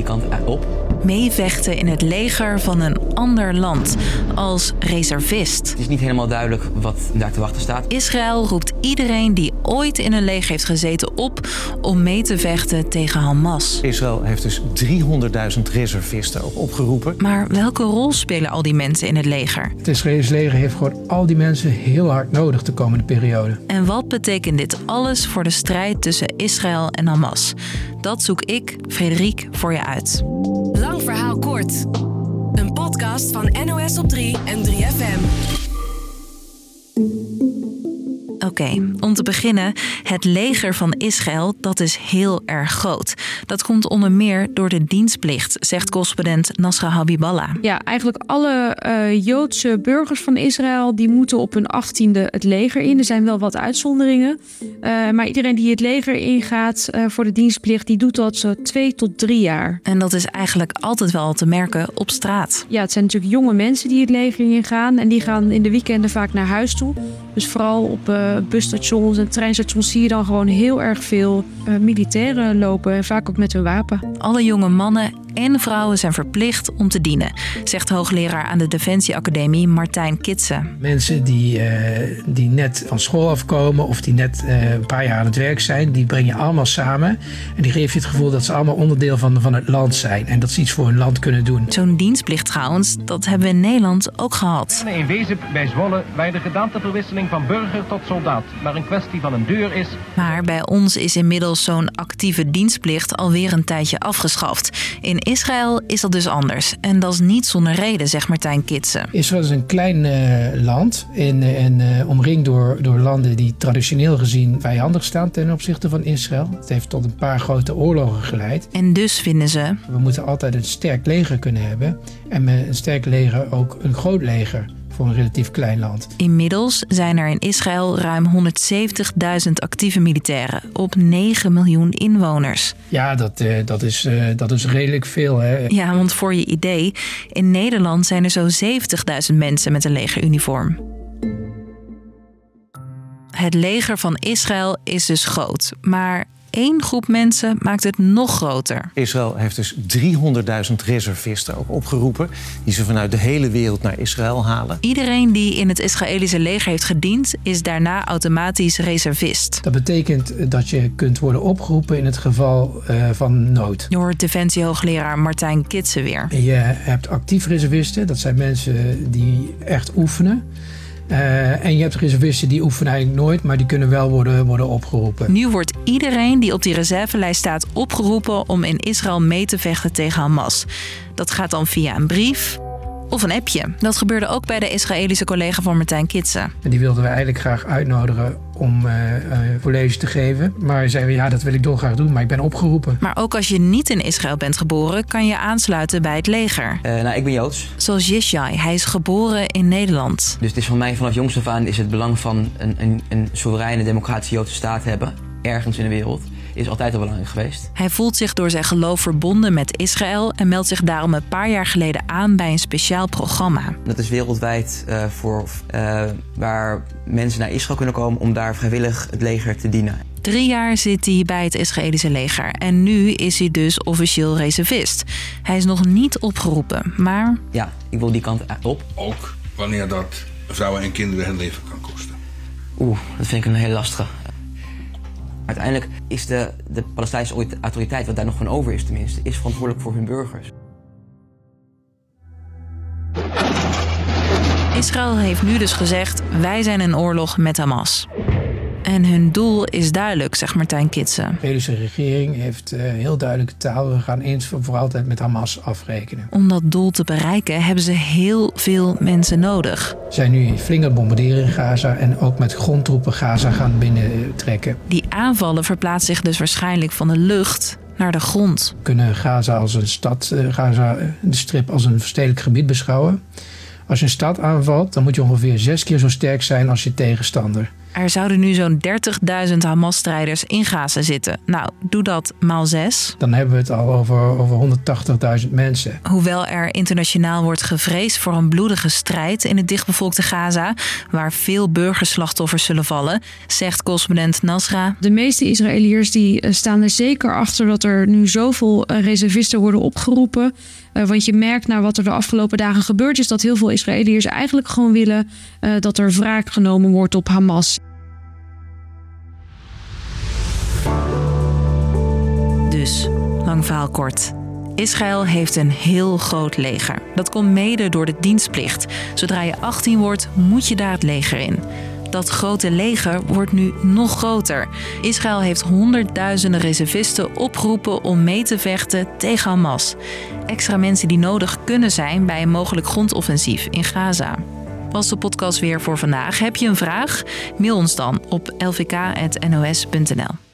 die kant op. Meevechten in het leger van een ander land als reservist. Het is niet helemaal duidelijk wat daar te wachten staat. Israël roept iedereen die ooit in een leger heeft gezeten op om mee te vechten tegen Hamas. Israël heeft dus 300.000 reservisten ook opgeroepen. Maar welke rol spelen al die mensen in het leger? Het Israëlische leger heeft gewoon al die mensen heel hard nodig de komende periode. En wat betekent dit alles voor de strijd tussen Israël en Hamas? Dat zoek ik, Frederik, voor je uit. Lang verhaal kort. Een podcast van NOS op 3 en 3FM. Oké, om te beginnen, het leger van Israël, dat is heel erg groot. Dat komt onder meer door de dienstplicht, zegt correspondent Nasra Habiballah. Ja, eigenlijk alle uh, Joodse burgers van Israël, die moeten op hun achttiende het leger in. Er zijn wel wat uitzonderingen. Uh, maar iedereen die het leger ingaat uh, voor de dienstplicht, die doet dat zo twee tot drie jaar. En dat is eigenlijk altijd wel te merken op straat. Ja, het zijn natuurlijk jonge mensen die het leger ingaan. En die gaan in de weekenden vaak naar huis toe. Dus vooral op busstations en treinstations zie je dan gewoon heel erg veel uh, militairen lopen. En vaak ook met hun wapen. Alle jonge mannen en vrouwen zijn verplicht om te dienen, zegt hoogleraar aan de Defensieacademie Martijn Kitsen. Mensen die, uh, die net van school afkomen of die net uh, een paar jaar aan het werk zijn, die breng je allemaal samen. En die geef je het gevoel dat ze allemaal onderdeel van, van het land zijn en dat ze iets voor hun land kunnen doen. Zo'n dienstplicht trouwens, dat hebben we in Nederland ook gehad. In Wezen bij Zwolle, bij de gedaanteverwisseling van burger tot soldaat, maar een kwestie van een deur is. Maar bij ons is inmiddels zo'n actieve dienstplicht alweer een tijdje afgeschaft. In Israël is dat dus anders. En dat is niet zonder reden, zegt Martijn Kitsen. Israël is een klein uh, land en, en uh, omringd door, door landen die traditioneel gezien vijandig staan ten opzichte van Israël. Het heeft tot een paar grote oorlogen geleid. En dus vinden ze. We moeten altijd een sterk leger kunnen hebben. En met een sterk leger ook een groot leger voor een relatief klein land. Inmiddels zijn er in Israël ruim 170.000 actieve militairen op 9 miljoen inwoners. Ja, dat, uh, dat, is, uh, dat is redelijk veel. Hè? Ja, want voor je idee, in Nederland zijn er zo'n 70.000 mensen met een legeruniform. Het leger van Israël is dus groot, maar één groep mensen maakt het nog groter. Israël heeft dus 300.000 reservisten ook opgeroepen... die ze vanuit de hele wereld naar Israël halen. Iedereen die in het Israëlische leger heeft gediend... is daarna automatisch reservist. Dat betekent dat je kunt worden opgeroepen in het geval uh, van nood. Je hoort defensiehoogleraar Martijn Kitsen weer. Je hebt actief reservisten, dat zijn mensen die echt oefenen... Uh, en je hebt reservisten die oefenen eigenlijk nooit, maar die kunnen wel worden, worden opgeroepen. Nu wordt iedereen die op die reservelijst staat opgeroepen om in Israël mee te vechten tegen Hamas. Dat gaat dan via een brief of een appje. Dat gebeurde ook bij de Israëlische collega van Martijn Kitsen. En die wilden we eigenlijk graag uitnodigen om uh, uh, college te geven. Maar zeiden we, ja, dat wil ik dolgraag doen, maar ik ben opgeroepen. Maar ook als je niet in Israël bent geboren, kan je aansluiten bij het leger. Uh, nou, ik ben Joods. Zoals Yishai, hij is geboren in Nederland. Dus het is voor mij vanaf jongs af aan is het belang van een, een, een soevereine democratische Joodse staat hebben, ergens in de wereld is altijd al belangrijk geweest. Hij voelt zich door zijn geloof verbonden met Israël en meldt zich daarom een paar jaar geleden aan bij een speciaal programma. Dat is wereldwijd uh, voor uh, waar mensen naar Israël kunnen komen om daar vrijwillig het leger te dienen. Drie jaar zit hij bij het Israëlische leger en nu is hij dus officieel reservist. Hij is nog niet opgeroepen, maar. Ja, ik wil die kant op. Ook wanneer dat vrouwen en kinderen hun leven kan kosten. Oeh, dat vind ik een hele lastige. Uiteindelijk is de, de Palestijnse autoriteit, wat daar nog van over is tenminste, is verantwoordelijk voor hun burgers. Israël heeft nu dus gezegd: wij zijn in oorlog met Hamas. En hun doel is duidelijk, zegt Martijn Kitsen. De regering heeft uh, heel duidelijke taal. We gaan eens voor altijd met Hamas afrekenen. Om dat doel te bereiken hebben ze heel veel mensen nodig. Ze zijn nu flink bombarderen in Gaza en ook met grondtroepen Gaza gaan binnentrekken. Die aanvallen verplaatsen zich dus waarschijnlijk van de lucht naar de grond. We kunnen Gaza als een stad, uh, Gaza de strip als een stedelijk gebied beschouwen. Als je een stad aanvalt, dan moet je ongeveer zes keer zo sterk zijn als je tegenstander. Er zouden nu zo'n 30.000 Hamas-strijders in Gaza zitten. Nou, doe dat maal zes. Dan hebben we het al over, over 180.000 mensen. Hoewel er internationaal wordt gevreesd voor een bloedige strijd in het dichtbevolkte Gaza, waar veel burgerslachtoffers zullen vallen, zegt correspondent Nasra. De meeste Israëliërs die eh, staan er zeker achter dat er nu zoveel eh, reservisten worden opgeroepen. Uh, want je merkt naar wat er de afgelopen dagen gebeurd is, dat heel veel Israëliërs eigenlijk gewoon willen uh, dat er wraak genomen wordt op Hamas. Dus, lang verhaal kort. Israël heeft een heel groot leger. Dat komt mede door de dienstplicht. Zodra je 18 wordt, moet je daar het leger in. Dat grote leger wordt nu nog groter. Israël heeft honderdduizenden reservisten opgeroepen om mee te vechten tegen Hamas. Extra mensen die nodig kunnen zijn bij een mogelijk grondoffensief in Gaza. Was de podcast weer voor vandaag? Heb je een vraag? Mail ons dan op lvk.nos.nl.